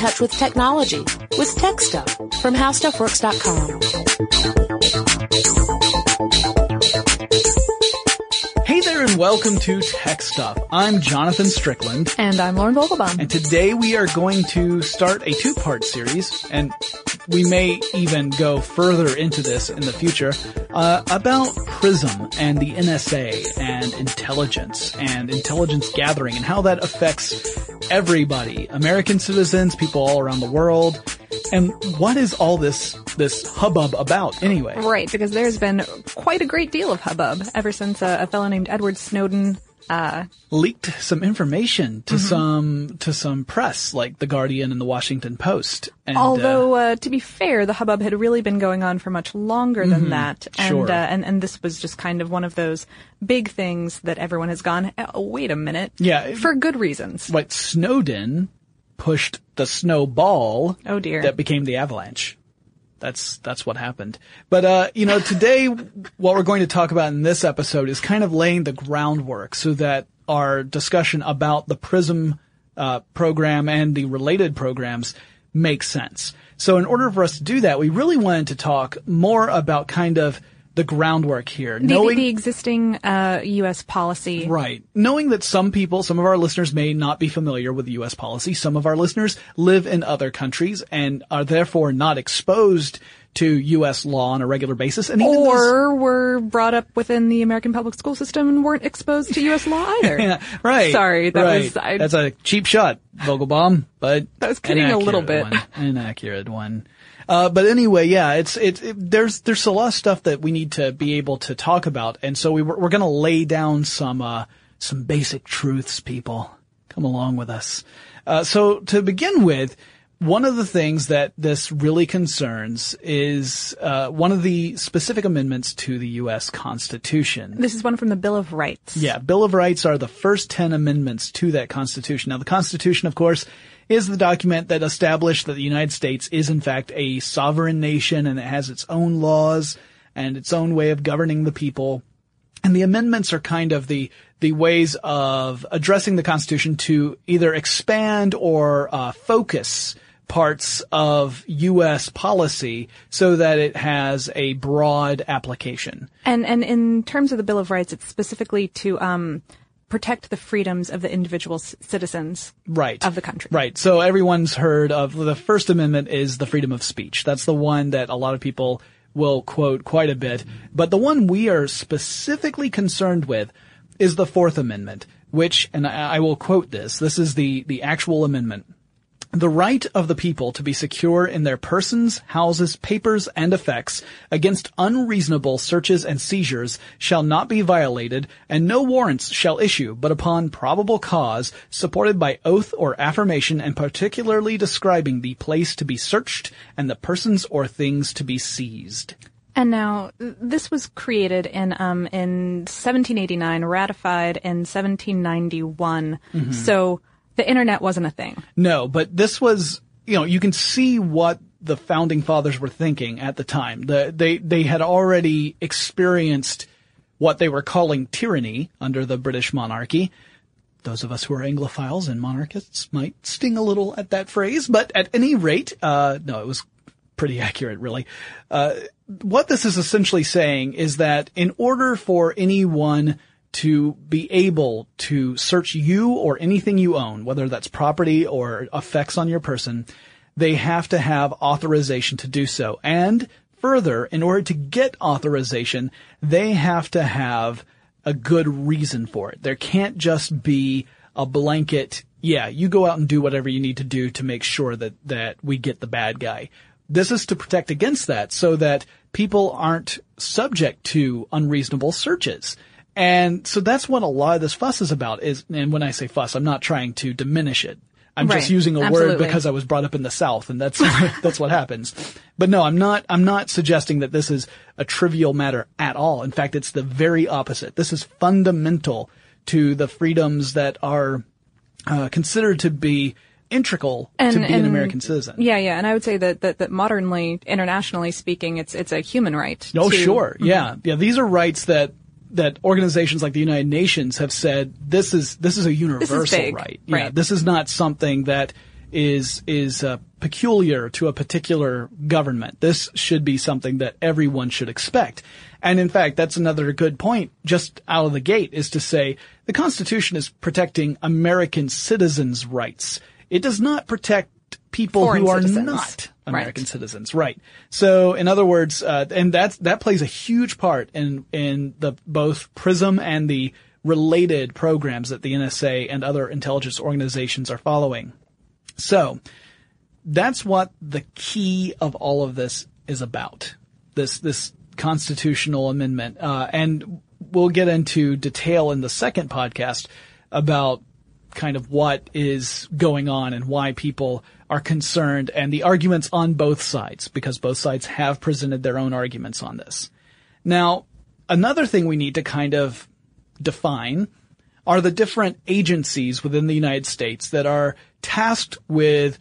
touch with technology with Tech Stuff from HowStuffWorks.com. Hey there and welcome to Tech Stuff. I'm Jonathan Strickland. And I'm Lauren Vogelbaum. And today we are going to start a two-part series, and we may even go further into this in the future, uh, about PRISM and the NSA and intelligence and intelligence gathering and how that affects everybody, American citizens, people all around the world. And what is all this, this hubbub about anyway? Right, because there's been quite a great deal of hubbub ever since uh, a fellow named Edward Snowden uh, leaked some information to mm-hmm. some to some press like the Guardian and the Washington Post. And, Although, uh, uh, to be fair, the hubbub had really been going on for much longer than mm-hmm, that, and sure. Uh, and and this was just kind of one of those big things that everyone has gone. Oh, wait a minute, yeah, for good reasons. What Snowden pushed the snowball. Oh dear, that became the avalanche. That's, that's what happened. But, uh, you know, today what we're going to talk about in this episode is kind of laying the groundwork so that our discussion about the PRISM, uh, program and the related programs makes sense. So in order for us to do that, we really wanted to talk more about kind of the groundwork here. The, knowing the existing uh, U.S. policy, right? Knowing that some people, some of our listeners may not be familiar with U.S. policy. Some of our listeners live in other countries and are therefore not exposed to U.S. law on a regular basis, and or were brought up within the American public school system and weren't exposed to U.S. law either. yeah, right. Sorry, that right. was I, that's a cheap shot, Vogelbaum, but I was kidding a little bit. One, inaccurate one. Uh, but anyway, yeah, it's, it's, it, there's, there's a lot of stuff that we need to be able to talk about. And so we're we're going to lay down some, uh, some basic truths, people. Come along with us. Uh, so to begin with, one of the things that this really concerns is uh, one of the specific amendments to the U.S. Constitution. This is one from the Bill of Rights. Yeah, Bill of Rights are the first ten amendments to that Constitution. Now, the Constitution, of course, is the document that established that the United States is in fact a sovereign nation and it has its own laws and its own way of governing the people. And the amendments are kind of the the ways of addressing the Constitution to either expand or uh, focus parts of U.S. policy so that it has a broad application. And and in terms of the Bill of Rights, it's specifically to um, protect the freedoms of the individual c- citizens right. of the country. Right. So everyone's heard of the First Amendment is the freedom of speech. That's the one that a lot of people will quote quite a bit. But the one we are specifically concerned with is the Fourth Amendment, which, and I, I will quote this, this is the, the actual amendment. The right of the people to be secure in their persons, houses, papers, and effects against unreasonable searches and seizures shall not be violated, and no warrants shall issue but upon probable cause, supported by oath or affirmation and particularly describing the place to be searched and the persons or things to be seized. And now, this was created in um, in 1789, ratified in 1791. Mm-hmm. So the internet wasn't a thing. No, but this was, you know, you can see what the founding fathers were thinking at the time. The, they, they had already experienced what they were calling tyranny under the British monarchy. Those of us who are Anglophiles and monarchists might sting a little at that phrase, but at any rate, uh, no, it was pretty accurate, really. Uh, what this is essentially saying is that in order for anyone to be able to search you or anything you own, whether that's property or effects on your person, they have to have authorization to do so. And further, in order to get authorization, they have to have a good reason for it. There can't just be a blanket, yeah, you go out and do whatever you need to do to make sure that, that we get the bad guy. This is to protect against that so that people aren't subject to unreasonable searches. And so that's what a lot of this fuss is about is, and when I say fuss, I'm not trying to diminish it. I'm right. just using a Absolutely. word because I was brought up in the South and that's, that's what happens. But no, I'm not, I'm not suggesting that this is a trivial matter at all. In fact, it's the very opposite. This is fundamental to the freedoms that are uh, considered to be integral and, to be and, an American citizen. Yeah, yeah, and I would say that, that, that modernly, internationally speaking, it's it's a human right. Oh, to, sure, mm-hmm. yeah, yeah. These are rights that that organizations like the United Nations have said this is this is a universal is big, right. right. Yeah, this is not something that is is uh, peculiar to a particular government. This should be something that everyone should expect. And in fact, that's another good point just out of the gate is to say the Constitution is protecting American citizens' rights. It does not protect people Foreign who are citizens. not American Right. citizens, right? So, in other words, uh, and that's that plays a huge part in in the both PRISM and the related programs that the NSA and other intelligence organizations are following. So, that's what the key of all of this is about. This this constitutional amendment, uh, and we'll get into detail in the second podcast about kind of what is going on and why people are concerned and the arguments on both sides because both sides have presented their own arguments on this. Now, another thing we need to kind of define are the different agencies within the United States that are tasked with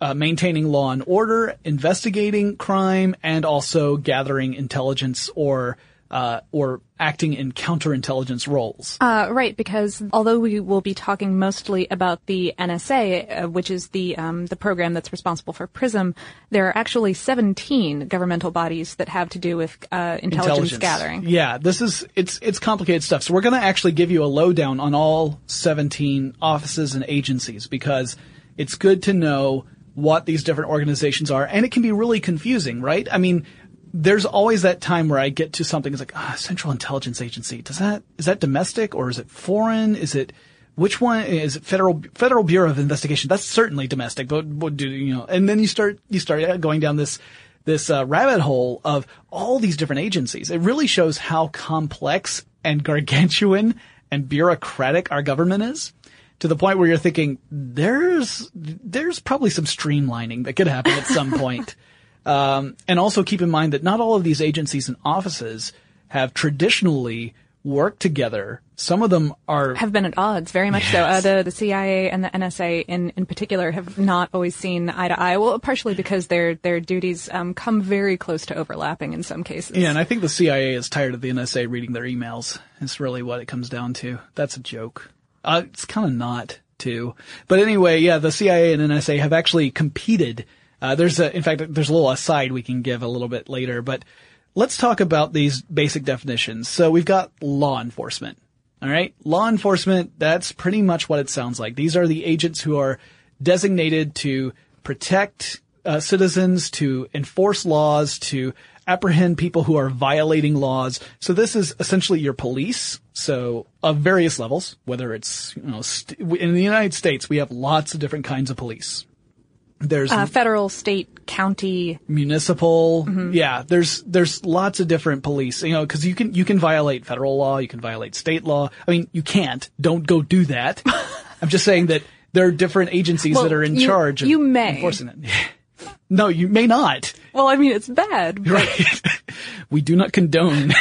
uh, maintaining law and order, investigating crime, and also gathering intelligence or uh, or acting in counterintelligence roles. Uh, right, because although we will be talking mostly about the NSA, uh, which is the um, the program that's responsible for PRISM, there are actually 17 governmental bodies that have to do with uh, intelligence, gathering. Yeah, this is it's it's complicated stuff. So we're going to actually give you a lowdown on all 17 offices and agencies because it's good to know what these different organizations are, and it can be really confusing, right? I mean. There's always that time where I get to something. It's like, ah, Central Intelligence Agency. Does that is that domestic or is it foreign? Is it which one is it federal Federal Bureau of Investigation? That's certainly domestic, but what do you know? And then you start you start going down this this uh, rabbit hole of all these different agencies. It really shows how complex and gargantuan and bureaucratic our government is. To the point where you're thinking there's there's probably some streamlining that could happen at some point. Um, and also keep in mind that not all of these agencies and offices have traditionally worked together. Some of them are Have been at odds, very much so. Uh, the the CIA and the NSA in in particular have not always seen eye to eye. Well, partially because their their duties um, come very close to overlapping in some cases. Yeah, and I think the CIA is tired of the NSA reading their emails. It's really what it comes down to. That's a joke. Uh, it's kind of not, too. But anyway, yeah, the CIA and NSA have actually competed. Uh, there's a, in fact, there's a little aside we can give a little bit later, but let's talk about these basic definitions. So we've got law enforcement. All right. Law enforcement, that's pretty much what it sounds like. These are the agents who are designated to protect uh, citizens, to enforce laws, to apprehend people who are violating laws. So this is essentially your police. So of various levels, whether it's, you know, st- in the United States, we have lots of different kinds of police. There's Uh, federal, state, county. municipal. Mm-hmm. Yeah, there's there's lots of different police. You know, because you can you can violate federal law, you can violate state law. I mean, you can't. Don't go do that. I'm just saying that there are different agencies Well, that are in you- charge of you may. enforcing it. no, you may not. Well, I mean, it's bad. but- Right. we do not condone.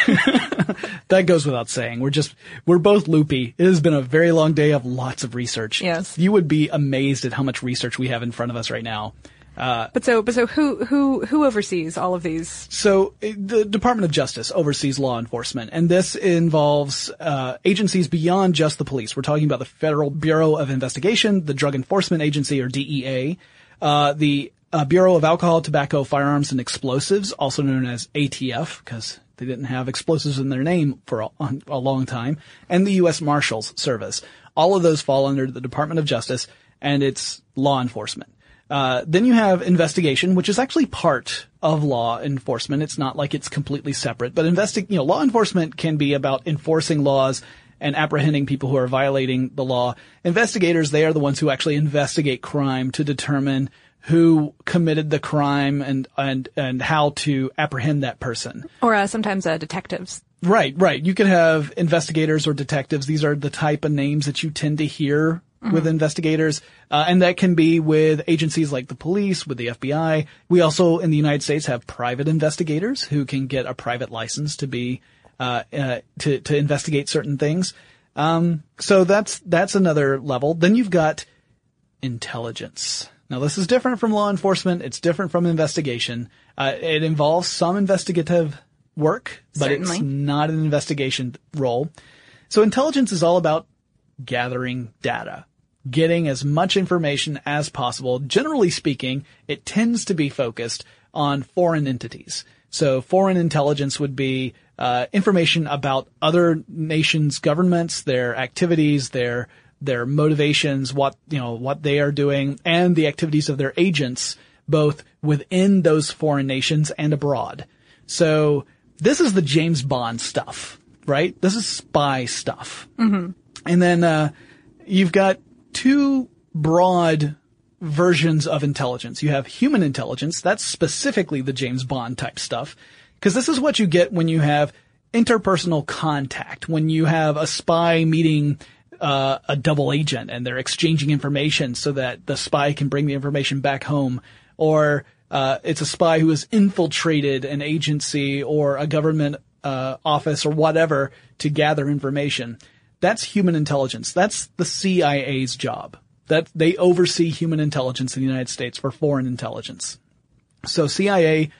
That goes without saying. We're just, we're both loopy. It has been a very long day of lots of research. Yes. You would be amazed at how much research we have in front of us right now. But so, but so who who who oversees all of these? So uh, the Department of Justice oversees law enforcement, and this involves uh, agencies beyond just the police. We're talking about the Federal Bureau of Investigation, the Drug Enforcement Agency, or DEA, uh, the uh, Bureau of Alcohol, Tobacco, Firearms, and Explosives, also known as ATF, because they didn't have explosives in their name for a, a long time, and the U.S. Marshals Service. All of those fall under the Department of Justice, and it's law enforcement. Uh, then you have investigation, which is actually part of law enforcement. It's not like it's completely separate, but investi- you know, law enforcement can be about enforcing laws and apprehending people who are violating the law. Investigators, they are the ones who actually investigate crime to determine who committed the crime and, and, and how to apprehend that person. Or uh, sometimes uh, detectives. Right, right. You could have investigators or detectives. These are the type of names that you tend to hear with investigators. Uh, and that can be with agencies like the police, with the FBI. We also, in the United States, have private investigators who can get a private license to be, uh, uh, to, to investigate certain things. Um, so that's, that's another level. Then you've got intelligence. Now this is different from law enforcement. It's different from investigation. Uh, it involves some investigative work, but it's not an investigation role. So intelligence is all about gathering data, getting as much information as possible. Generally speaking, it tends to be focused on foreign entities. So foreign intelligence would be uh, information about other nations' governments, their activities, their their motivations, what you know, what they are doing, and the activities of their agents, both within those foreign nations and abroad. So this is the James Bond stuff, right? This is spy stuff. Mm-hmm. And then uh, you've got two broad versions of intelligence. You have human intelligence. That's specifically the James Bond type stuff. Cause this is what you get when you have interpersonal contact, when you have a spy meeting uh, a double agent and they're exchanging information so that the spy can bring the information back home or uh, it's a spy who has infiltrated an agency or a government uh, office or whatever to gather information. That's human intelligence. That's the CIA's job. That they oversee human intelligence in the United States for foreign intelligence. So CIA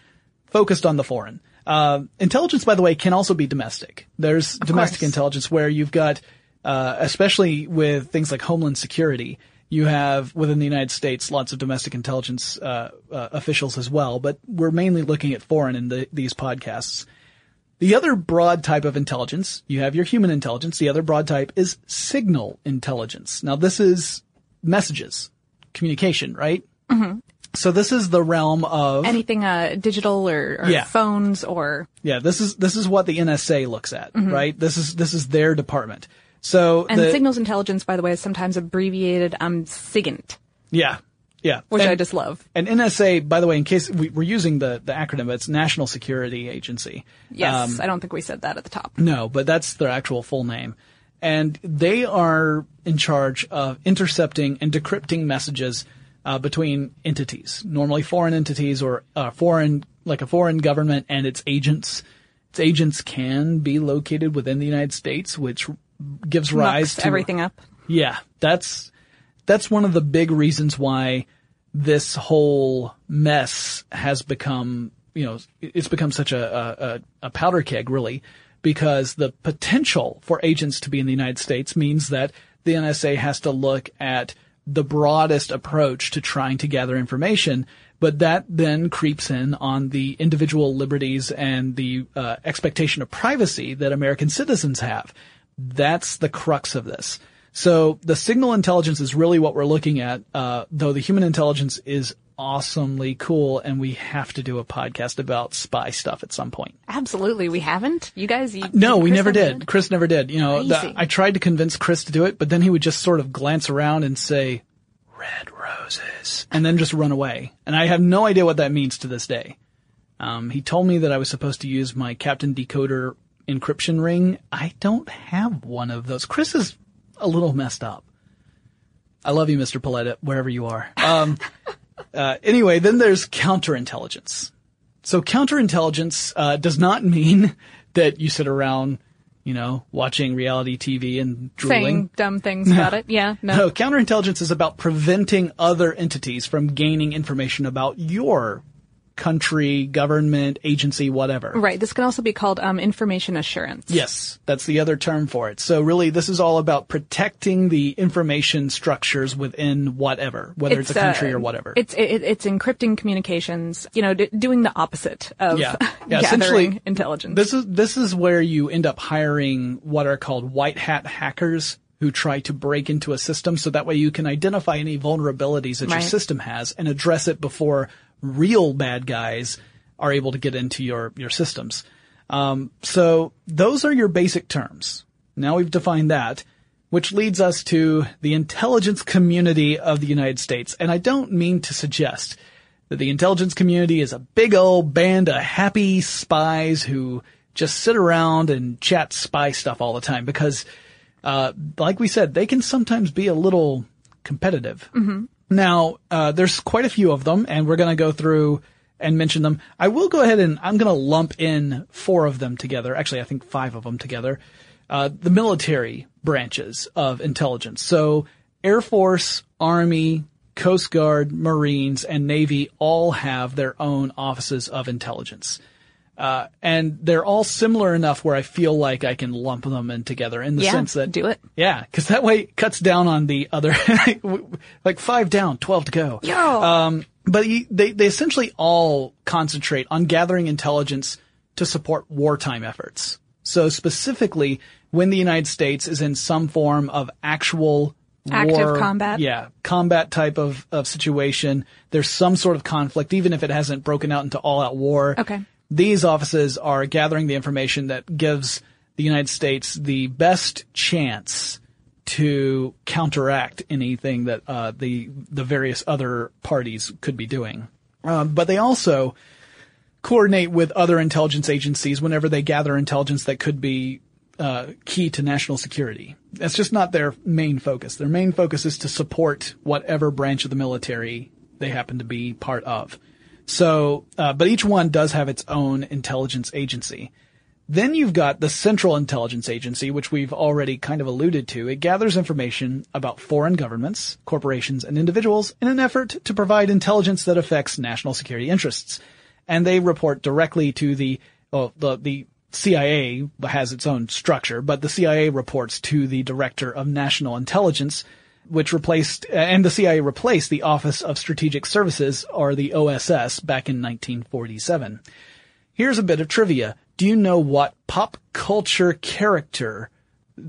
focused on the foreign. Uh, intelligence, by the way, can also be domestic. There's Of domestic course. intelligence where you've got, uh, especially with things like homeland security, you have within the United States lots of domestic intelligence uh, uh, officials as well. But we're mainly looking at foreign in the, these podcasts. The other broad type of intelligence, you have your human intelligence. The other broad type is signal intelligence. Now this is messages, communication, right? Mm-hmm. So this is the realm of Anything uh, digital or, or Yeah. phones or yeah. This is this is what the NSA looks at, right? This is this is their department. So and the, signals intelligence, by the way, is sometimes abbreviated um SIGINT, yeah, yeah, which and, I just love. And NSA, by the way, in case we, we're using the the acronym, it's National Security Agency. Yes, Um, I don't think we said that at the top. No, but that's their actual full name. And they are in charge of intercepting and decrypting messages uh, between entities, normally foreign entities or uh, foreign, like a foreign government and its agents. Its agents can be located within the United States, which gives rise Mucks to everything up. yeah, that's that's one of the big reasons why this whole mess has become, you know, it's become such a, a, a powder keg, really, because the potential for agents to be in the United States means that the NSA has to look at the broadest approach to trying to gather information, but that then creeps in on the individual liberties and the uh, expectation of privacy that American citizens have. That's the crux of this. So the signal intelligence is really what we're looking at, uh, though the human intelligence is awesomely cool and we have to do a podcast about spy stuff at some point. Absolutely, we haven't. You guys, you, No, we Chris never never did. Chris never did. You know, the- I tried to convince Chris to do it, but then he would just sort of glance around and say, red roses, and then just run away. And I have no idea what that means to this day. Um, he told me that I was supposed to use my Captain Decoder encryption ring. I don't have one of those. Chris is a little messed up. I love you, Mr. Pollette, wherever you are. Um, uh, anyway, then there's counterintelligence. So counterintelligence uh, does not mean that you sit around, you know, watching reality TV and drooling. saying dumb things about it. Yeah, no. No, counterintelligence is about preventing other entities from gaining information about your country, government, agency, whatever. Right. This can also be called um, information assurance. Yes, that's the other term for it. So really, this is all about protecting the information structures within whatever, whether it's, a country uh, or whatever. It's it, it's encrypting communications. You know, d- doing the opposite of Yeah. Yeah, essentially, intelligence. This is this is where you end up hiring what are called white hat hackers who try to break into a system so that way you can identify any vulnerabilities that your system has and address it before real bad guys are able to get into your your systems. Um, so those are your basic terms. Now we've defined that, which leads us to the intelligence community of the United States. And I don't mean to suggest that the intelligence community is a big old band of happy spies who just sit around and chat spy stuff all the time because, uh, like we said, they can sometimes be a little competitive. Now, uh, there's quite a few of them and we're going to go through and mention them. I will go ahead and I'm going to lump in four of them together. Actually, I think five of them together. Uh, the military branches of intelligence. So Air Force, Army, Coast Guard, Marines, and Navy all have their own offices of intelligence. Uh, and they're all similar enough where I feel like I can lump them in together in the Yeah, sense that do it. Yeah, because that way it cuts down on the other, like five down, twelve to go. Yeah. Um, but he, they they essentially all concentrate on gathering intelligence to support wartime efforts. So specifically, when the United States is in some form of actual Active war- combat? yeah, combat type of, of situation. There's some sort of conflict, even if it hasn't broken out into all out war. Okay. These offices are gathering the information that gives the United States the best chance to counteract anything that uh, the the various other parties could be doing. Um, but they also coordinate with other intelligence agencies whenever they gather intelligence that could be uh, key to national security. That's just not their main focus. Their main focus is to support whatever branch of the military they happen to be part of. So, uh, but each one does have its own intelligence agency. Then you've got the Central Intelligence Agency, which we've already kind of alluded to. It gathers information about foreign governments, corporations, and individuals in an effort to provide intelligence that affects national security interests. And they report directly to the, well, the, the CIA has its own structure, but the CIA reports to the Director of National Intelligence, which replaced, uh, and the CIA replaced the Office of Strategic Services, or the OSS, back in 1947. Here's a bit of trivia. Do you know what pop culture character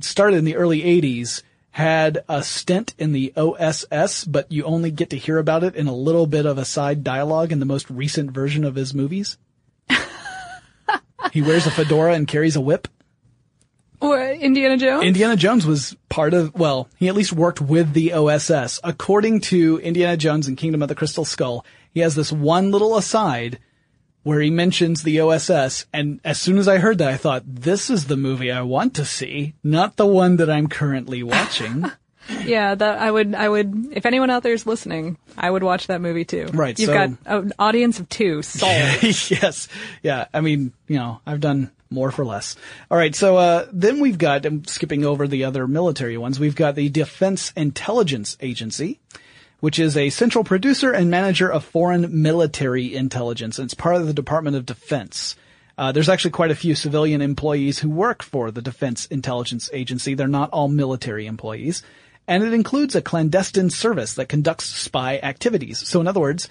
started in the early 80s had a stint in the OSS, but you only get to hear about it in a little bit of a side dialogue in the most recent version of his movies? he wears a fedora and carries a whip. Or Indiana Jones? Indiana Jones was part of, well, he at least worked with the OSS. According to Indiana Jones and Kingdom of the Crystal Skull, he has this one little aside where he mentions the OSS, and as soon as I heard that, I thought, this is the movie I want to see, not the one that I'm currently watching. yeah, that I would, I would, if anyone out there is listening, I would watch that movie too. Right, You've so- got an audience of two, solid. yes. Yeah. I mean, you know, I've done more for less. All right. So, uh, then we've got, I'm skipping over the other military ones. We've got the Defense Intelligence Agency, which is a central producer and manager of foreign military intelligence. And it's part of the Department of Defense. Uh, there's actually quite a few civilian employees who work for the Defense Intelligence Agency. They're not all military employees. And it includes a clandestine service that conducts spy activities. So in other words,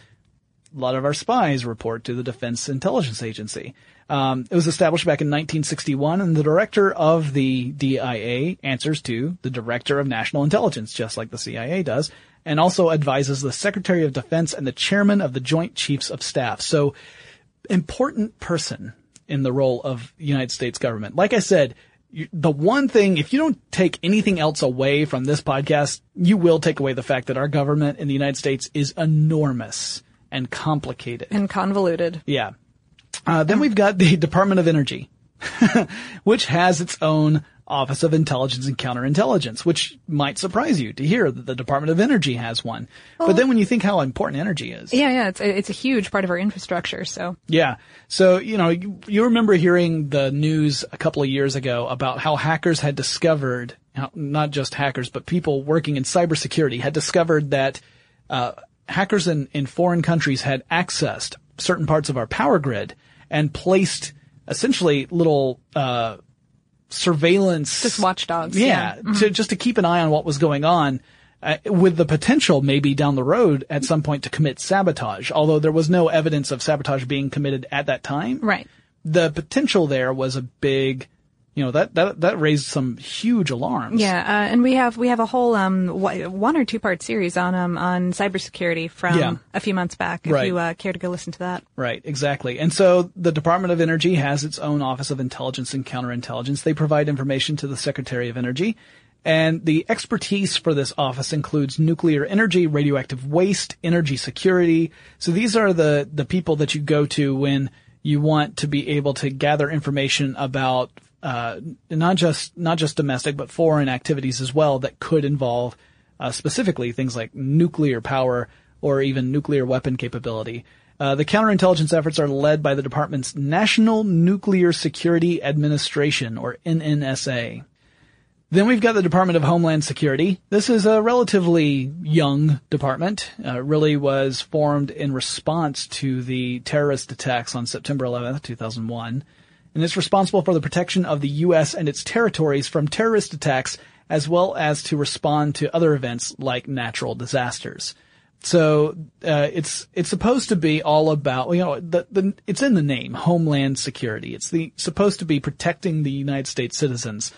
a lot of our spies report to the Defense Intelligence Agency. Um, it was established back in 1961, and the director of the DIA answers to the Director of National Intelligence, just like the CIA does, and also advises the Secretary of Defense and the Chairman of the Joint Chiefs of Staff. So, important person in the role of United States government. Like I said, the one thing, if you don't take anything else away from this podcast, you will take away the fact that our government in the United States is enormous and complicated. and convoluted. Yeah. Uh, then we've got the Department of Energy, which has its own Office of Intelligence and Counterintelligence, which might surprise you to hear that the Department of Energy has one. but then when you think how important energy is. Yeah, yeah, it's it's a huge part of our infrastructure. So Yeah. So, you know, you, you remember hearing the news a couple of years ago about how hackers had discovered, not just hackers, but people working in cybersecurity had discovered that, uh, hackers in, in foreign countries had accessed certain parts of our power grid and placed essentially little, uh, surveillance. Just watchdogs, Yeah. yeah. To, just to keep an eye on what was going on. Uh, with the potential maybe down the road at some point to commit sabotage, although there was no evidence of sabotage being committed at that time. right. The potential there was a big, you know, that, that, that raised some huge alarms. Yeah, uh, and we have we have a whole um one or two part series on um on cybersecurity from Yeah. a few months back. If Right. you uh, care to go listen to that. Right, exactly. And so the Department of Energy has its own Office of Intelligence and Counterintelligence. They provide information to the Secretary of Energy. And the expertise for this office includes nuclear energy, radioactive waste, energy security. So these are the, the people that you go to when you want to be able to gather information about, uh, not just, not just domestic, but foreign activities as well that could involve, uh, specifically things like nuclear power or even nuclear weapon capability. Uh, the counterintelligence efforts are led by the department's National Nuclear Security Administration, or NNSA. Then we've got the Department of Homeland Security. This is a relatively young department. Uh, really was formed in response to the terrorist attacks on September 11th, 2001. And it's responsible for the protection of the U.S. and its territories from terrorist attacks as well as to respond to other events like natural disasters. So uh, it's it's supposed to be all about you know the, the it's in the name Homeland Security. It's the supposed to be protecting the United States citizens.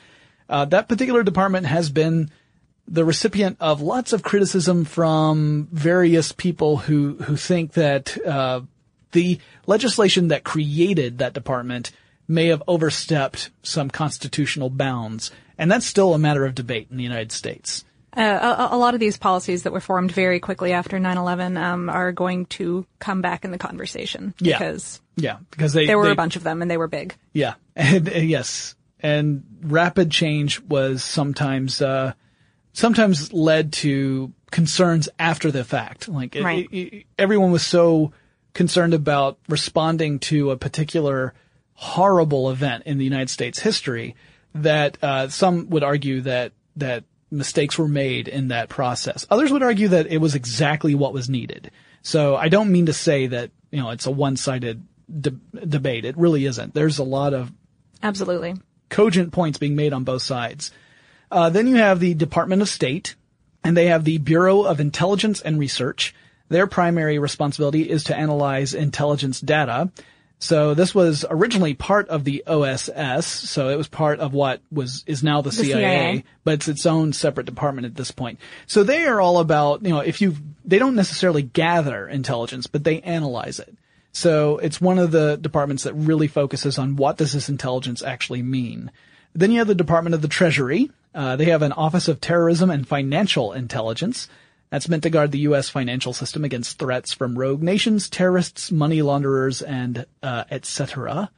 Uh, that particular department has been the recipient of lots of criticism from various people who who think that uh, the legislation that created that department may have overstepped some constitutional bounds, and that's still a matter of debate in the United States. Uh, a, a, lot of these policies that were formed very quickly after 9/11 um, are going to come back in the conversation yeah. because yeah, because they there were they, a bunch of them and they were big. Yeah, and, and yes, and rapid change was sometimes uh, sometimes led to concerns after the fact. Like right. it, it, everyone was so concerned about responding to a particular horrible event in the United States history that uh, some would argue that that mistakes were made in that process. Others would argue that it was exactly what was needed. So I don't mean to say that, you know, it's a one-sided de- debate. It really isn't. There's a lot of absolutely cogent points being made on both sides. Uh, then you have the Department of State, and they have the Bureau of Intelligence and Research. Their primary responsibility is to analyze intelligence data so this was originally part of the OSS, so it was part of what was is now the, the CIA, CIA, but it's its own separate department at this point. So they are all about, you know, if you they don't necessarily gather intelligence, but they analyze it. So it's one of the departments that really focuses on what does this intelligence actually mean. Then you have the Department of the Treasury. Uh, they have an Office of Terrorism and Financial Intelligence. That's meant to guard the U.S. financial system against threats from rogue nations, terrorists, money launderers, and uh, etc.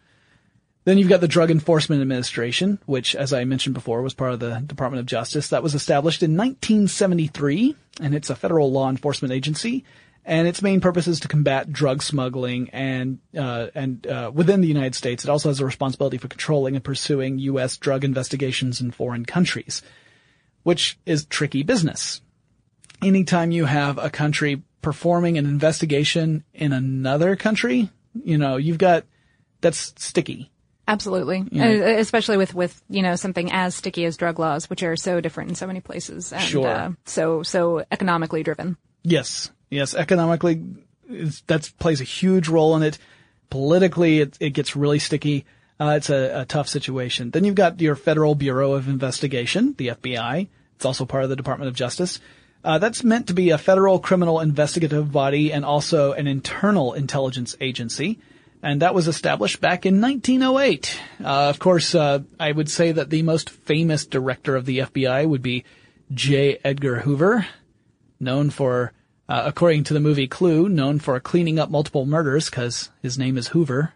Then you've got the Drug Enforcement Administration, which, as I mentioned before, was part of the Department of Justice. That was established in 1973, and it's a federal law enforcement agency. And its main purpose is to combat drug smuggling, and uh, and uh, within the United States, it also has a responsibility for controlling and pursuing U.S. drug investigations in foreign countries, which is tricky business anytime you have a country performing an investigation in another country, you know, you've got, that's sticky. Absolutely. Yeah. Uh, Especially with, with, you know, something as sticky as drug laws, which are so different in so many places. And, Sure. Uh, so, so economically driven. Yes. Yes. Economically, that plays a huge role in it. Politically, it, it gets really sticky. Uh, it's a, a tough situation. Then you've got your Federal Bureau of Investigation, the FBI. It's also part of the Department of Justice. Uh, that's meant to be a federal criminal investigative body and also an internal intelligence agency. And that was established back in 1908. Uh, of course, uh, I would say that the most famous director of the FBI would be J. Edgar Hoover, known for, uh, according to the movie Clue, known for cleaning up multiple murders because his name is Hoover.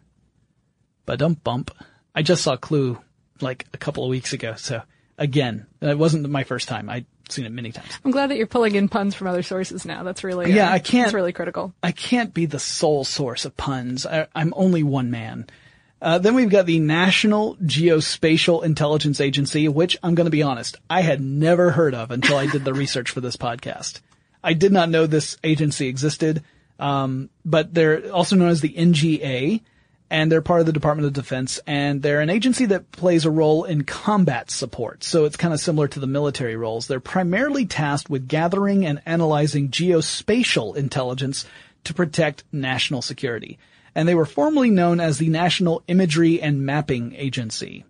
But dump bump. I just saw Clue like a couple of weeks ago, so again, it wasn't my first time. I'd seen it many times. I'm glad that you're pulling in puns from other sources now. That's really, Yeah, uh, I can't- That's really critical. I can't be the sole source of puns. I, I'm only one man. Uh, then we've got the National Geospatial Intelligence Agency, which I'm going to be honest, I had never heard of until I did the research for this podcast. I did not know this agency existed, um, but they're also known as the NGA, and they're part of the Department of Defense, and they're an agency that plays a role in combat support. So it's kind of similar to the military roles. They're primarily tasked with gathering and analyzing geospatial intelligence to protect national security. And they were formerly known as the National Imagery and Mapping Agency.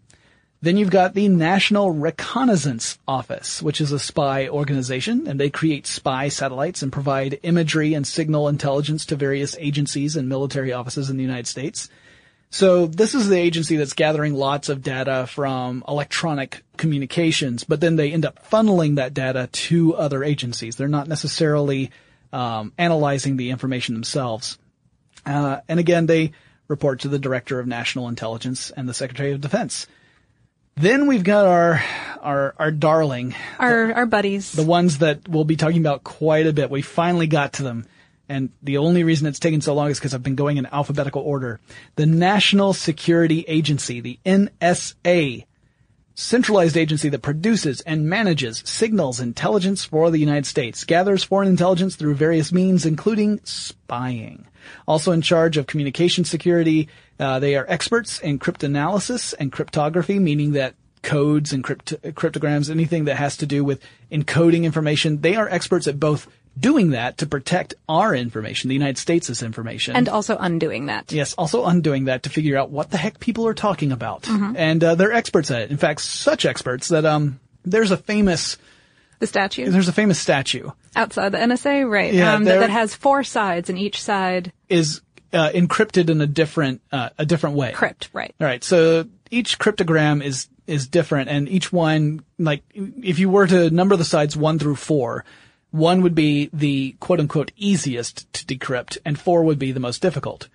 Then you've got the National Reconnaissance Office, which is a spy organization, and they create spy satellites and provide imagery and signal intelligence to various agencies and military offices in the United States. So this is the agency that's gathering lots of data from electronic communications, but then they end up funneling that data to other agencies. They're not necessarily um, analyzing the information themselves. Uh, and again, they report to the Director of National Intelligence and the Secretary of Defense. Then we've got our our our darling, Our, our buddies. the ones that we'll be talking about quite a bit. We finally got to them. And the only reason it's taken so long is because I've been going in alphabetical order. The National Security Agency, the NSA. centralized agency that produces and manages signals intelligence for the United States, gathers foreign intelligence through various means, including spying. Also in charge of communication security, uh, they are experts in cryptanalysis and cryptography, meaning that codes and crypt- cryptograms, anything that has to do with encoding information, they are experts at both doing that to protect our information, the United States' information. And also undoing that. Yes, also undoing that to figure out what the heck people are talking about. And uh, they're experts at it. In fact, such experts that um, there's a famous The statue there's a famous statue outside the NSA, right? Yeah, um, that, that has four sides, and each side is uh, encrypted in a different uh, a different way. crypt, right? All right, so each cryptogram is is different, and each one, like, if you were to number the sides one through four, one would be the quote unquote easiest to decrypt, and four would be the most difficult.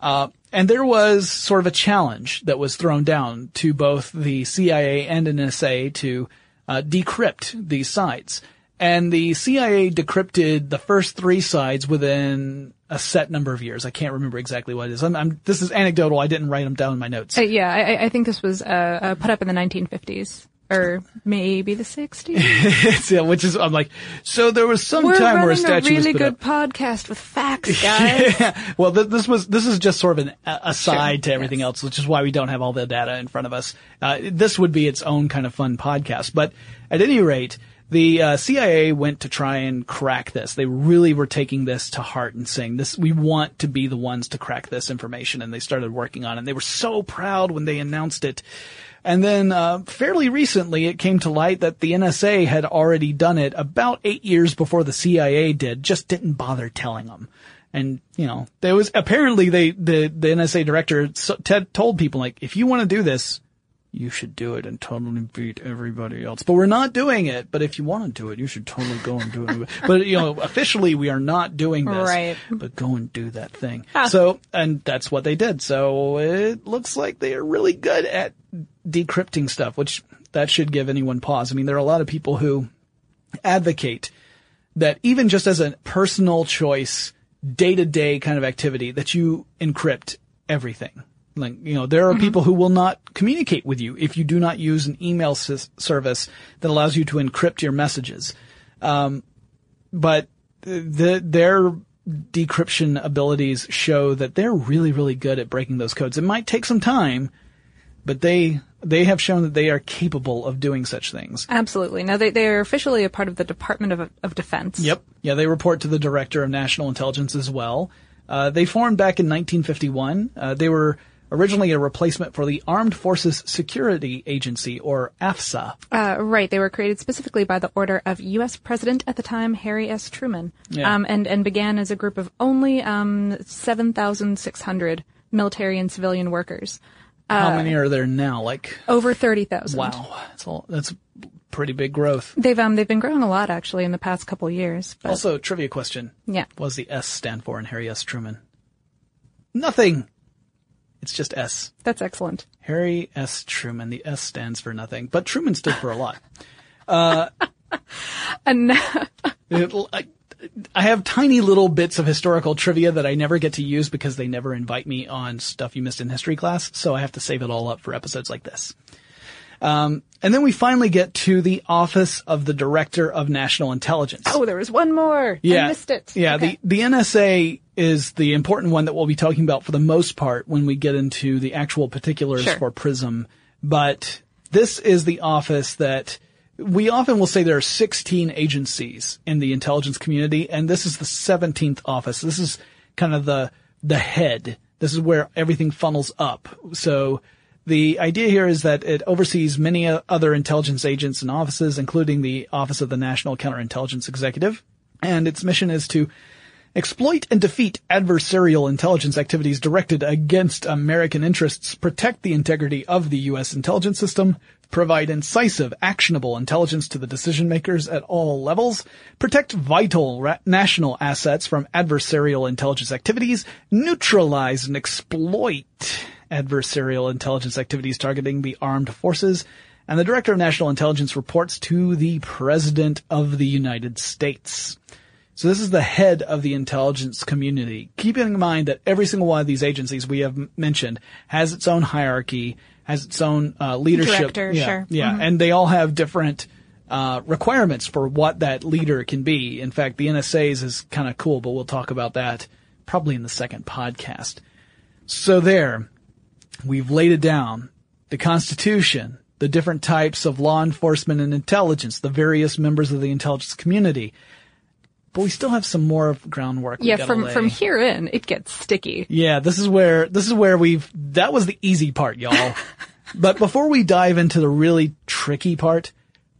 Uh, and there was sort of a challenge that was thrown down to both the CIA and NSA to uh, decrypt these sites. And the CIA decrypted the first three sides within a set number of years. I can't remember exactly what it is. I'm, I'm, this is anecdotal. I didn't write them down in my notes. Uh, yeah, I, I think this was uh, uh, put up in the 1950s or maybe the 60s. yeah, which is I'm like, so there was some We're time where a a statue was really put good up. podcast with facts, guys. well, th- this was this is just sort of an aside Sure, to everything yes. else, which is why we don't have all the data in front of us. Uh, this would be its own kind of fun podcast. But at any rate, the uh, CIA went to try and crack this. They really were taking this to heart and saying, "This, we want to be the ones to crack this information." And they started working on it. And they were so proud when they announced it. And then, uh, fairly recently, it came to light that the NSA had already done it about eight years before the CIA did, just didn't bother telling them. And, you know, there was, apparently they, the, the NSA director so- Ted told people like, if you want to do this, you should do it and totally beat everybody else. But we're not doing it. But if you want to do it, you should totally go and do it. but, you know, officially we are not doing this. Right. But go and do that thing. So, and that's what they did. So it looks like they are really good at decrypting stuff, which that should give anyone pause. I mean, there are a lot of people who advocate that even just as a personal choice, day to day kind of activity, that you encrypt everything. Like, you know, there are people who will not communicate with you if you do not use an email sys- service that allows you to encrypt your messages. Um, but the, their decryption abilities show that they're really, really good at breaking those codes. It might take some time, but they, they have shown that they are capable of doing such things. Absolutely. Now they they are officially a part of the Department of of Defense. Yep. Yeah, they report to the Director of National Intelligence as well. Uh, they formed back in 1951. Uh, they were originally a replacement for the Armed Forces Security Agency, or AFSA. Uh, right. They were created specifically by the order of U.S. President at the time, Harry S. Truman, Yeah. um, and and began as a group of only um, seven thousand six hundred military and civilian workers. How many are there now? Like, Over thirty thousand. wow, that's all. That's pretty big growth. They've um they've been growing a lot actually in the past couple years. But Also, trivia question: yeah. What does the S stand for in Harry S. Truman? Nothing. It's just S. That's excellent. Harry S. Truman. The S stands for nothing, but Truman stood for a lot. And It- I, I have tiny little bits of historical trivia that I never get to use because they never invite me on stuff you missed in history class, so I have to save it all up for episodes like this. Um, and then we finally get to the Office of the Director of National Intelligence. oh, there was one more. yeah, I missed it. Yeah, Okay. the the NSA is the important one that we'll be talking about for the most part when we get into the actual particulars Sure. for PRISM. But this is the office that we often will say there are 16 agencies in the intelligence community, and this is the 17th office. This is kind of the the head. This is where everything funnels up. So the idea here is that it oversees many other intelligence agents and offices, including the Office of the National Counterintelligence Executive. And its mission is to exploit and defeat adversarial intelligence activities directed against American interests, protect the integrity of the U.S. intelligence system, provide incisive, actionable intelligence to the decision makers at all levels, protect vital ra- national assets from adversarial intelligence activities, neutralize and exploit adversarial intelligence activities targeting the armed forces, and the Director of National Intelligence reports to the President of the United States. So this is the head of the intelligence community. Keeping in mind that every single one of these agencies we have mentioned has its own hierarchy, has its own uh, leadership. Director, yeah, sure. Yeah, Mhm. and they all have different uh, requirements for what that leader can be. In fact, the NSA's is kind of cool, but we'll talk about that probably in the second podcast. So there, we've laid it down. The Constitution, the different types of law enforcement and intelligence, the various members of the intelligence community. But we still have some more groundwork. Yeah, from lay. from here in, it gets sticky. Yeah, this is where this is where we've that was the easy part, y'all. but before we dive into the really tricky part,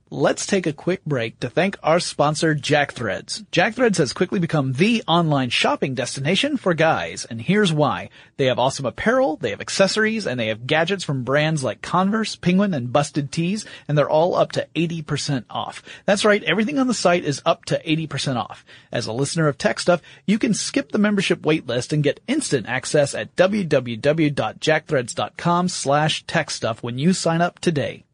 let's take a quick break to thank our sponsor JackThreads. JackThreads has quickly become the online shopping destination for guys, and here's why. They have awesome apparel, they have accessories, and they have gadgets from brands like Converse, Penguin, and Busted Tees, and they're all up to 80% off. That's right, everything on the site is up to 80% off. As a listener of Tech Stuff, you can skip the membership waitlist and get instant access at www.jackthreads.com slash techstuff when you sign up today.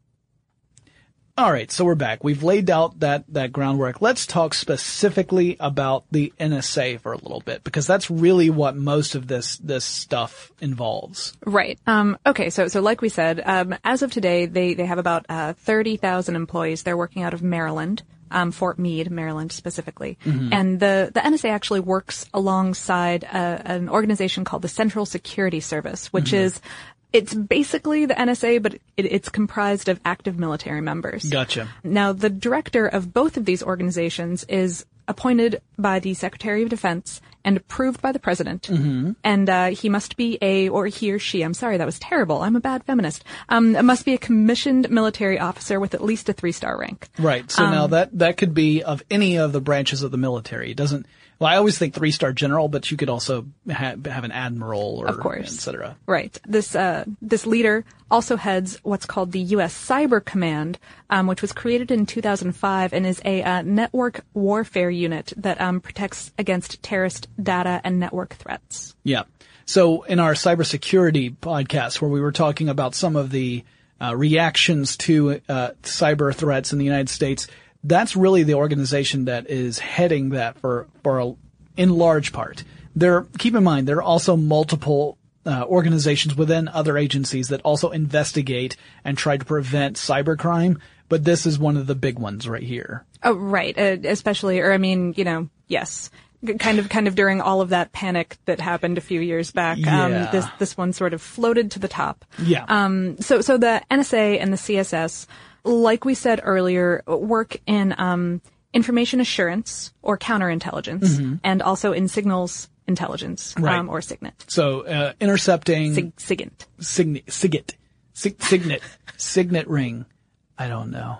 All right, so we're back. We've laid out that that groundwork. Let's talk specifically about the NSA for a little bit because that's really what most of this this stuff involves. Right. Um, okay. So, so like we said, um, as of today, they, they have about, uh, 30,000 employees. They're working out of Maryland. Um, Fort Meade, Maryland specifically. And the, the NSA actually works alongside uh an organization called the Central Security Service, which is, it's basically the NSA, but it, it's comprised of active military members. Gotcha. Now, the director of both of these organizations is appointed by the Secretary of Defense and approved by the President. Mm-hmm. And uh, he must be a, or he or she, I'm sorry, that was terrible. I'm a bad feminist. Um, must be a commissioned military officer with at least a three-star rank. Right. So now that that could be of any of the branches of the military. It doesn't. Well, I always think three star general, but you could also ha- have an admiral or Of course. et cetera. Right. This uh, this leader also heads what's called the U.S. Cyber Command, um, which was created in 2005 and is a uh, network warfare unit that um, protects against terrorist data and network threats. Yeah. So in our cybersecurity podcast, where we were talking about some of the uh, reactions to uh, cyber threats in the United States, that's really the organization that is heading that for for a, in large part. There, keep in mind, there are also multiple uh, organizations within other agencies that also investigate and try to prevent cybercrime. But this is one of the big ones right here. Oh, right. Uh, especially, or I mean, you know, yes. Kind of, kind of during all of that panic that happened a few years back. Yeah. Um, this, this one sort of floated to the top. Yeah. Um, so, so the NSA and the CSS, like we said earlier, work in, um, information assurance or counterintelligence and also in signals intelligence, Right. um, or SIGINT. So uh, intercepting. Sig- SIGINT. Signet, Signet, Sig, Signet, Signet ring. I don't know.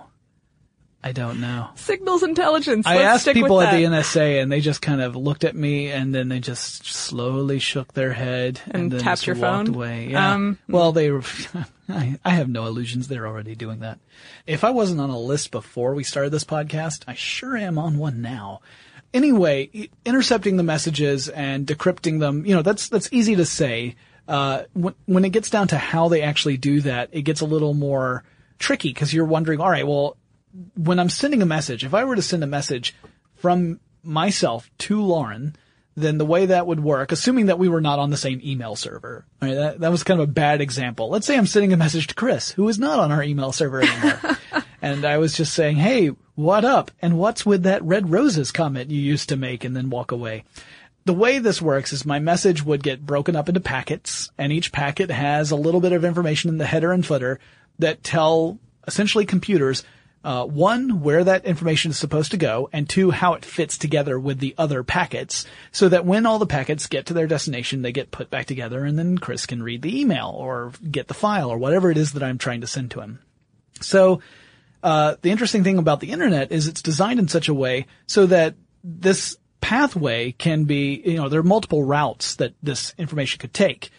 I don't know. Signals intelligence. I Let's asked people at the. NSA and they just kind of looked at me and then they just slowly shook their head and, And then tapped just your walked phone? away. Yeah. Um, well, they were, I, I have no illusions. They're already doing that. If I wasn't on a list before we started this podcast, I sure am on one now. Anyway, intercepting the messages and decrypting them, you know, that's, that's easy to say. Uh, when, when it gets down to how they actually do that, it gets a little more tricky because you're wondering, all right, well, when I'm sending a message, if I were to send a message from myself to Lauren, then the way that would work, assuming that we were not on the same email server, right, that, that was kind of a bad example. Let's say I'm sending a message to Chris, who is not on our email server anymore. and I was just saying, hey, what up? And what's with that red roses comment you used to make and then walk away? The way this works is my message would get broken up into packets, and each packet has a little bit of information in the header and footer that tell essentially computers uh, one, where that information is supposed to go, and two, how it fits together with the other packets, so that when all the packets get to their destination, they get put back together, and then Chris can read the email or get the file or whatever it is that I'm trying to send to him. So, uh, the interesting thing about the internet is it's designed in such a way so that this pathway can be, you know, there are multiple routes that this information could take.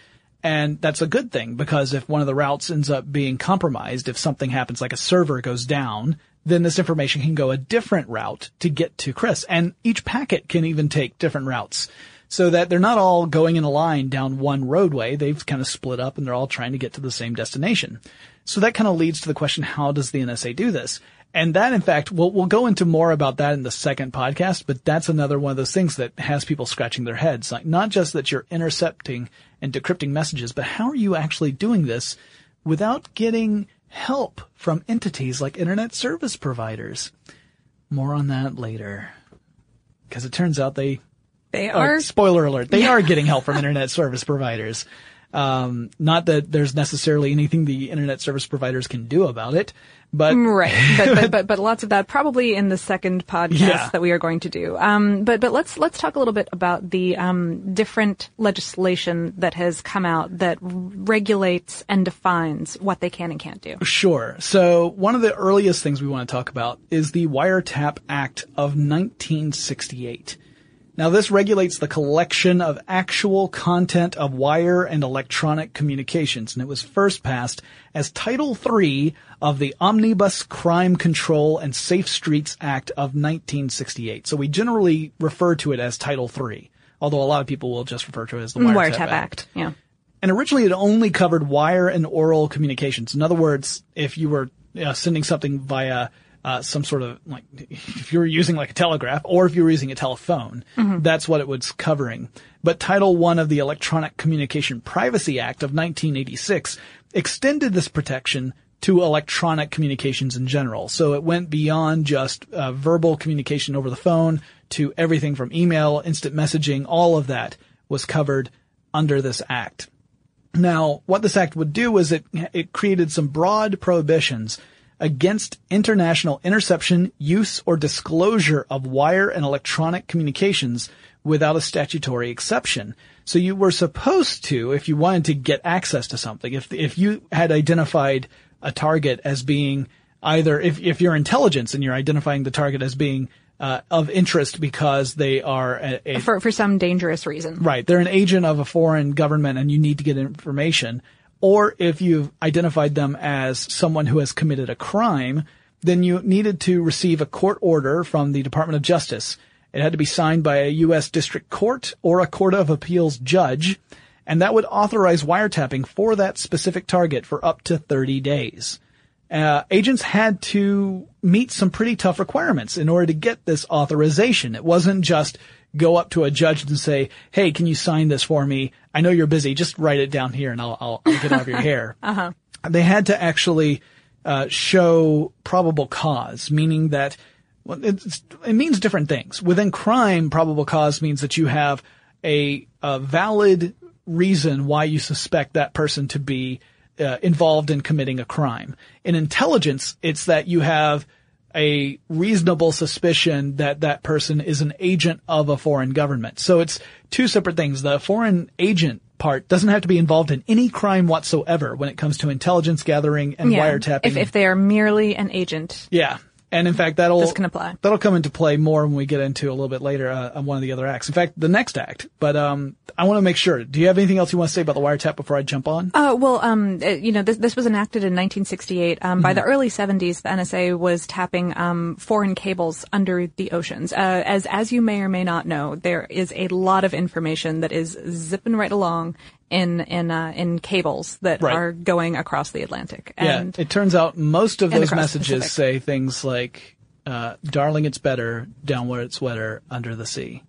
And that's a good thing because if one of the routes ends up being compromised, if something happens like a server goes down, then this information can go a different route to get to Chris. And each packet can even take different routes so that they're not all going in a line down one roadway. They've kind of split up and they're all trying to get to the same destination. So that kind of leads to the question, how does the NSA do this? And that, in fact, we'll, we'll go into more about that in the second podcast, but that's another one of those things that has people scratching their heads. Like, not just that you're intercepting and decrypting messages, but how are you actually doing this without getting help from entities like internet service providers. More on that later. Because it turns out they They Oh, are spoiler alert, they are getting help from internet service providers. Um, not that there's necessarily anything the internet service providers can do about it, but Right, but, but but but lots of that probably in the second podcast Yeah. that we are going to do. Um, but but let's let's talk a little bit about the um, different legislation that has come out that regulates and defines what they can and can't do. Sure. So one of the earliest things we want to talk about is the Wiretap Act of 1968. Now this regulates the collection of actual content of wire and electronic communications, and it was first passed as Title III of the Omnibus Crime Control and Safe Streets Act of 1968. So we generally refer to it as Title III, although a lot of people will just refer to it as the Wiretap, Wiretap Act. Yeah. and originally it only covered wire and oral communications. In other words, if you were uh, sending something via uh, some sort of like, if you were using like a telegraph or if you were using a telephone, that's what it was covering. But Title I of the Electronic Communication Privacy Act of 1986 extended this protection to electronic communications in general. So it went beyond just uh, verbal communication over the phone to everything from email, instant messaging, all of that was covered under this act. Now, what this act would do is it, it created some broad prohibitions against international interception, use, or disclosure of wire and electronic communications without a statutory exception. So you were supposed to, if you wanted to get access to something, if, if you had identified a target as being either, if, if you're intelligence and you're identifying the target as being uh, of interest because they are a, a For for some dangerous reason. Right. They're an agent of a foreign government and you need to get information. Or if you've identified them as someone who has committed a crime, then you needed to receive a court order from the Department of Justice. It had to be signed by a U.S. district court or a court of appeals judge, and that would authorize wiretapping for that specific target for up to 30 days. Uh, agents had to meet some pretty tough requirements in order to get this authorization. It wasn't just go up to a judge and say, "Hey, can you sign this for me? I know you're busy. Just write it down here, and I'll I'll, I'll get out of your hair." uh-huh. They had to actually uh, show probable cause, meaning that well, it means different things. Within crime, probable cause means that you have a, a valid reason why you suspect that person to be uh, involved in committing a crime. In intelligence, it's that you have a reasonable suspicion that that person is an agent of a foreign government. So it's two separate things. The foreign agent part doesn't have to be involved in any crime whatsoever when it comes to intelligence gathering and Yeah. wiretapping. If if they are merely an agent. Yeah. And in fact, that'll This can apply. That'll come into play more when we get into a little bit later uh, on one of the other acts. In fact, the next act. But um, I want to make sure. Do you have anything else you want to say about the wiretap before I jump on? Uh, well, um, uh, you know, this, this was enacted in 1968. Um, By the Mm-hmm. early 70s, the NSA was tapping um, foreign cables under the oceans. Uh, as as you may or may not know, there is a lot of information that is zipping right along in in uh, in cables that Right. are going across the Atlantic. yeah. And It turns out most of those messages say things like, uh, "Darling, it's better down where it's wetter under the sea."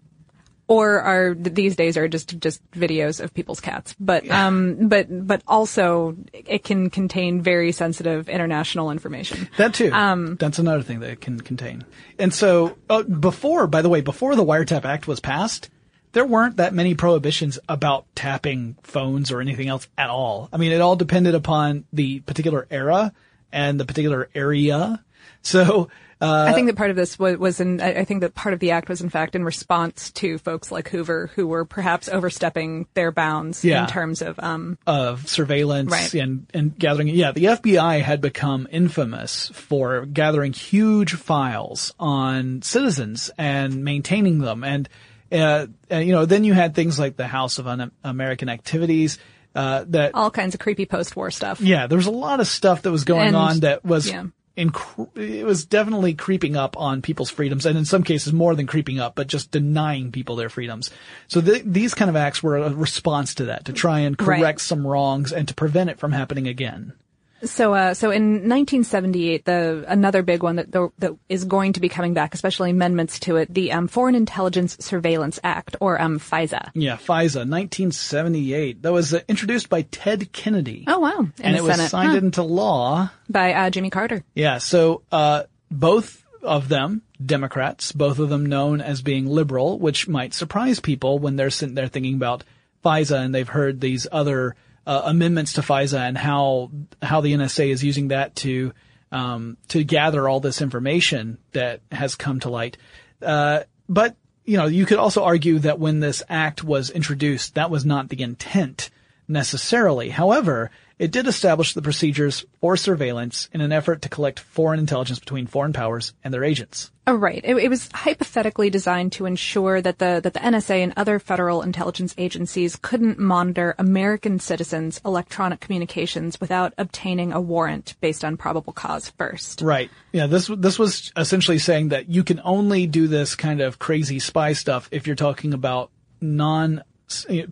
or are these days are just just videos of people's cats but um but but also it can contain very sensitive international information That too. Um, That's another thing that it can contain. And so, uh, before, by the way, before the Wiretap Act was passed, there weren't that many prohibitions about tapping phones or anything else at all. I mean, it all depended upon the particular era and the particular area. So, uh, I think that part of this was, was in, I think that part of the act was in fact in response to folks like Hoover who were perhaps overstepping their bounds Yeah. in terms of, um, of surveillance Right. and, and gathering. Yeah, the FBI had become infamous for gathering huge files on citizens and maintaining them. And, uh, and, you know, then you had things like the House of Un-American Activities, uh, that, all kinds of creepy post-war stuff. yeah, there was a lot of stuff that was going And- on that was, yeah. inc- it was definitely creeping up on people's freedoms, and in some cases more than creeping up, but just denying people their freedoms. So th- these kind of acts were a response to that, to try and Right. correct some wrongs and to prevent it from happening again. So, uh, so in 1978, the another big one that that is going to be coming back, especially amendments to it, the um, Foreign Intelligence Surveillance Act, or um, FISA. Yeah, FISA, 1978. That was uh, introduced by Ted Kennedy. Oh wow! In and it was signed Huh. into law by uh, Jimmy Carter. Yeah, so uh, both of them, Democrats, both of them known as being liberal, which might surprise people when they're sitting there thinking about FISA and they've heard these other uh, amendments to FISA and how how the NSA is using that to um, to gather all this information that has come to light. Uh, but you know, you could also argue that when this act was introduced, that was not the intent necessarily. However, it did establish the procedures for surveillance in an effort to collect foreign intelligence between foreign powers and their agents. Oh, right. It, it was hypothetically designed to ensure that the that the NSA and other federal intelligence agencies couldn't monitor American citizens' electronic communications without obtaining a warrant based on probable cause first. Right. Yeah, this this was essentially saying that you can only do this kind of crazy spy stuff if you're talking about non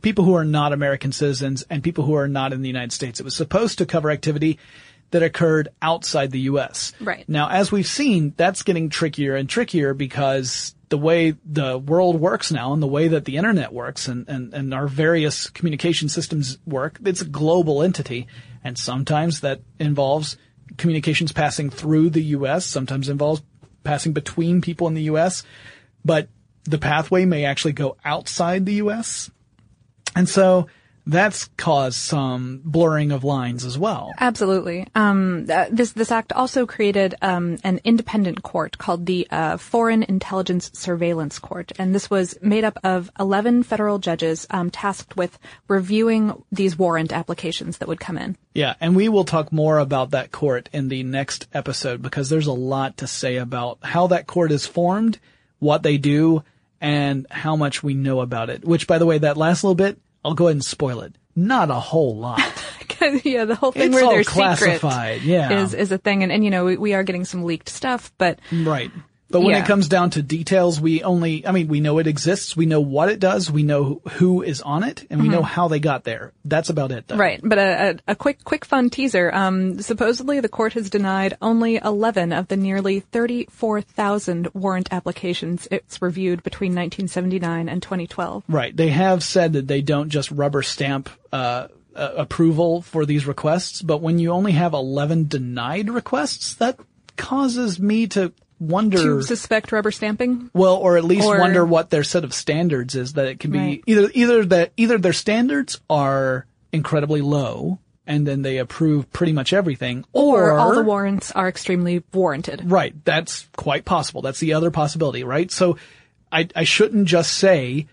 people who are not American citizens and people who are not in the United States. It was supposed to cover activity that occurred outside the U.S. Right. Now, as we've seen, that's getting trickier and trickier because the way the world works now and the way that the internet works and, and, and our various communication systems work, it's a global entity. And sometimes that involves communications passing through the U.S., sometimes involves passing between people in the U.S., but the pathway may actually go outside the U.S. And so that's caused some blurring of lines as well. Absolutely. Um, uh, this this act also created um, an independent court called the uh, Foreign Intelligence Surveillance Court, and this was made up of eleven federal judges um, tasked with reviewing these warrant applications that would come in. Yeah, and we will talk more about that court in the next episode because there's a lot to say about how that court is formed, what they do, and how much we know about it. Which, by the way, that last little bit, I'll go ahead and spoil it. Not a whole lot. yeah, the whole thing It's where they're classified, yeah. is is a thing, and, and you know we, we are getting some leaked stuff, but Right. But when Yeah. it comes down to details, we only, I mean, we know it exists, we know what it does, we know who is on it, and we know how they got there. That's about it though. Mm-hmm. Right, but a, a, a quick, quick fun teaser. Um, supposedly the court has denied only 11 of the nearly 34,000 warrant applications it's reviewed between 1979 and 2012. Right. They have said that they don't just rubber stamp, uh, uh, approval for these requests, but when you only have 11 denied requests, that causes me to wonder. To suspect rubber stamping? Well, or at least Or- wonder what their set of standards is that it can be Right. either, either that, either their standards are incredibly low and then they approve pretty much everything Or, all the warrants are extremely warranted. Right. That's quite possible. That's the other possibility, right? So I, I shouldn't just say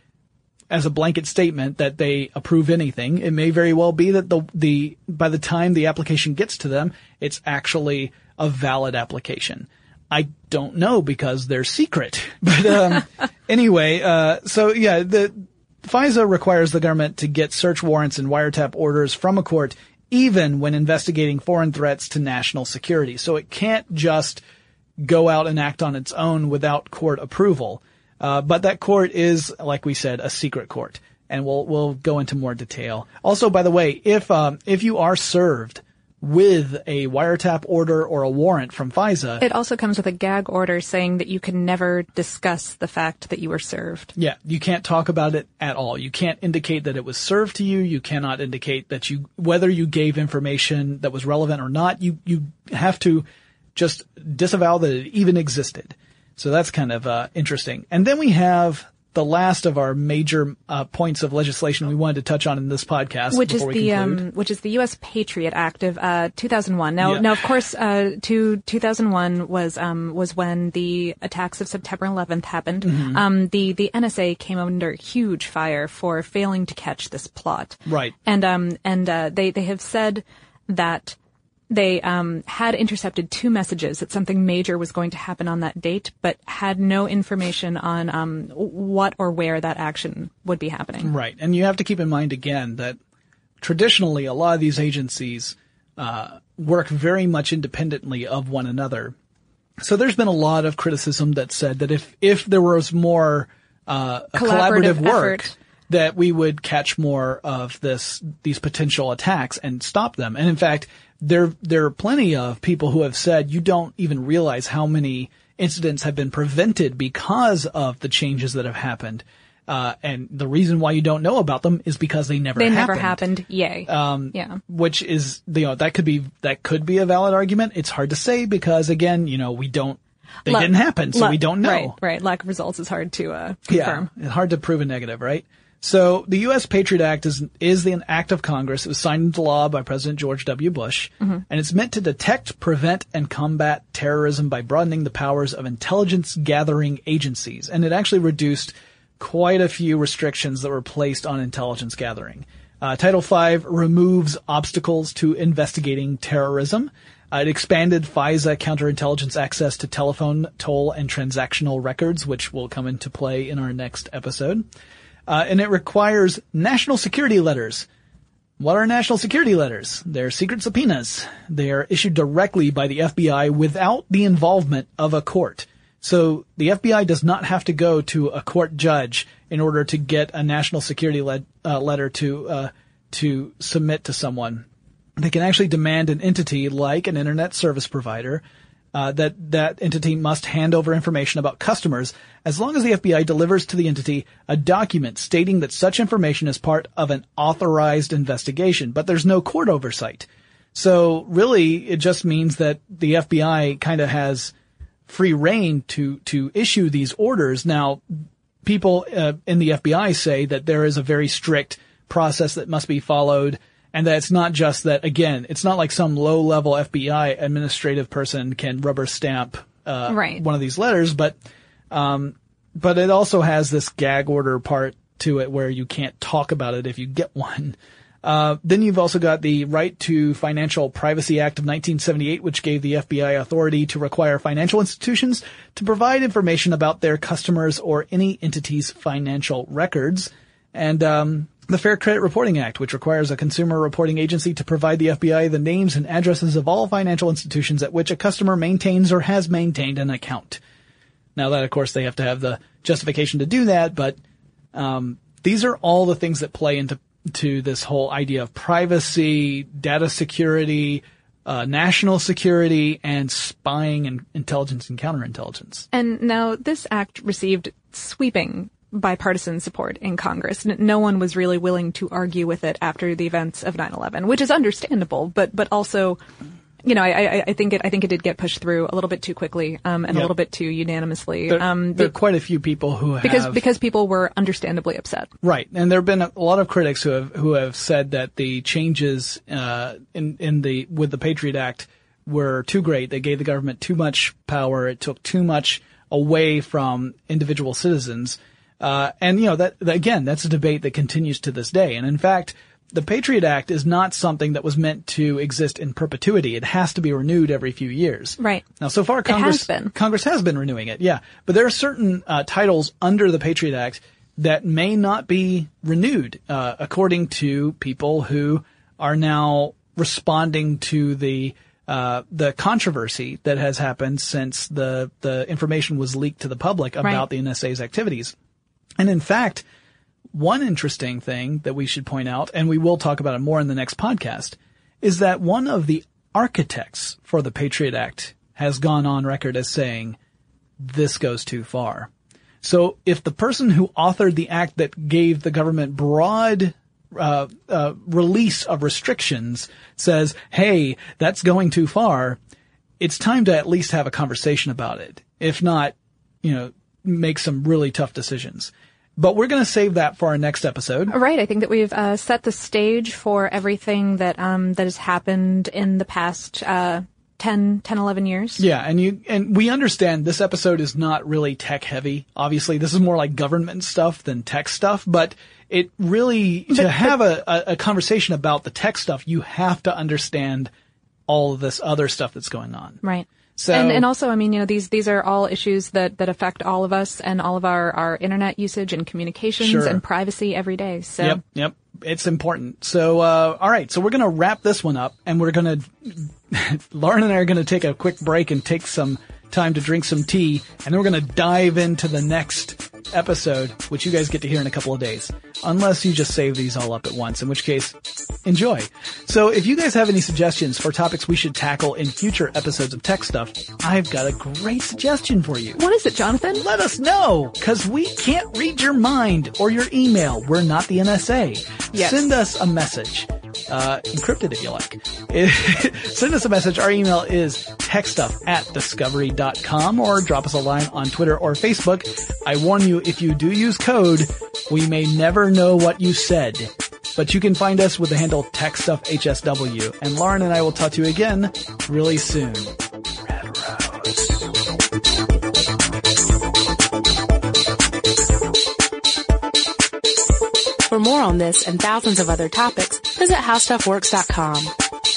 as a blanket statement that they approve anything. It may very well be that the, the, by the time the application gets to them, it's actually a valid application. I don't know because they're secret. But, um, anyway, uh, so yeah, the, FISA requires the government to get search warrants and wiretap orders from a court even when investigating foreign threats to national security. So it can't just go out and act on its own without court approval. Uh, but that court is, like we said, a secret court, and we'll we'll go into more detail. Also, by the way, if um, if you are served with a wiretap order or a warrant from FISA, It also comes with a gag order saying that you can never discuss the fact that you were served. Yeah, you can't talk about it at all. You can't indicate that it was served to you. You cannot indicate that you, whether you gave information that was relevant or not, you, you have to just disavow that it even existed. So that's kind of, uh, interesting. And then we have the last of our major, uh, points of legislation we wanted to touch on in this podcast. which is the um, which is the U.S. Patriot Act of uh, 2001. Now, Yeah. now of course, uh, to 2001 was um, was when the attacks of September 11th happened. Mm-hmm. Um, the the NSA came under huge fire for failing to catch this plot. Right. And um and uh, they they have said that. They um, had intercepted two messages that something major was going to happen on that date, but had no information on um, what or where that action would be happening. Right. And you have to keep in mind again that traditionally a lot of these agencies uh, work very much independently of one another. So there's been a lot of criticism that said that if if there was more uh, collaborative, Collaborative work, effort. that we would catch more of this these potential attacks and stop them. And in fact, there there are plenty of people who have said you don't even realize how many incidents have been prevented because of the changes that have happened. Uh, and the reason why you don't know about them is because they never They happened. never happened. Yay. Um, yeah. Which is, you know, that could be, that could be a valid argument. It's hard to say because again, you know, we don't, they didn't happen, so we don't know. Right, right. Lack of results is hard to uh, confirm. Yeah, it's hard to prove a negative, right? So the U.S. Patriot Act is is the, an act of Congress. It was signed into law by President George W. Bush, and it's meant to detect, prevent, and combat terrorism by broadening the powers of intelligence gathering agencies. And it actually reduced quite a few restrictions that were placed on intelligence gathering. Uh, Title V removes obstacles to investigating terrorism. Uh, it expanded FISA counterintelligence access to telephone, toll, and transactional records, which will come into play in our next episode. Uh, and it requires national security letters. What are national security letters? They're secret subpoenas. They are issued directly by the FBI without the involvement of a court. So the FBI does not have to go to a court judge in order to get a national security uh, letter to uh, to submit to someone. They can actually demand an entity like an internet service provider uh, that that entity must hand over information about customers as long as the FBI delivers to the entity a document stating that such information is part of an authorized investigation, but there's no court oversight. So really, it just means that the FBI kind of has free rein to to issue these orders. Now, people uh, in the FBI say that there is a very strict process that must be followed and that it's not just that again it's not like some low level FBI administrative person can rubber stamp uh, Right. one of these letters but um, but it also has this gag order part to it where you can't talk about it if you get one uh, then you've also got the Right to Financial Privacy Act of 1978, which gave the FBI authority to require financial institutions to provide information about their customers or any entity's financial records. And um, the Fair Credit Reporting Act, which requires a consumer reporting agency to provide the FBI the names and addresses of all financial institutions at which a customer maintains or has maintained an account. Now that, of course, they have to have the justification to do that, but um, these are all the things that play into to this whole idea of privacy, data security, uh, national security, and spying and intelligence and counterintelligence. And now this act received sweeping bipartisan support in Congress. No one was really willing to argue with it after the events of 9/11, which is understandable, but but also, you know, I, I, I think it I think it did get pushed through a little bit too quickly um, and Yeah. a little bit too unanimously. There, um, there are quite a few people who have because because people were understandably upset. Right, and there have been a lot of critics who have who have said that the changes uh, in in the with the Patriot Act were too great. They gave the government too much power. It took too much away from individual citizens. Uh, and you know that, that again, that's a debate that continues to this day. And in fact, the Patriot Act is not something that was meant to exist in perpetuity. It has to be renewed every few years. Right. Now, so far, has Congress been. Congress has been renewing it, yeah. But there are certain uh, titles under the Patriot Act that may not be renewed, uh, according to people who are now responding to the uh, the controversy that has happened since the the information was leaked to the public about Right. the NSA's activities. And in fact, one interesting thing that we should point out, and we will talk about it more in the next podcast, is that one of the architects for the Patriot Act has gone on record as saying, this goes too far. So if the person who authored the act that gave the government broad uh, uh, release of restrictions says, "Hey, that's going too far," it's time to at least have a conversation about it. If not, you know, make some really tough decisions. But we're going to save that for our next episode. Right. I think that we've uh, set the stage for everything that um, that has happened in the past uh, 10, 10, 11 years. Yeah, and you and we understand this episode is not really tech heavy. Obviously, this is more like government stuff than tech stuff, but it really to have a, a, a conversation about the tech stuff, you have to understand all of this other stuff that's going on. Right. So- and, and also, I mean, you know, these these are all issues that, that affect all of us and all of our, our internet usage and communications Sure. and privacy every day. So Yep, yep. It's important. So, uh, all right. So we're going to wrap this one up and we're going to, Lauren and I are going to take a quick break and take some time to drink some tea, and then we're going to dive into the next episode, which you guys get to hear in a couple of days. Unless you just save these all up at once, in which case, enjoy. So if you guys have any suggestions for topics we should tackle in future episodes of Tech Stuff, I've got a great suggestion for you. What is it, Jonathan? Let us know, cause we can't read your mind or your email. We're not the NSA. Yes. Send us a message. Uh, encrypted if you like. Send us a message. Our email is techstuff at discovery.com or drop us a line on Twitter or Facebook. I warn you, if you do use code, we may never know what you said. But you can find us with the handle TechStuffHSW. And Lauren and I will talk to you again really soon. For more on this and thousands of other topics, visit howstuffworks.com.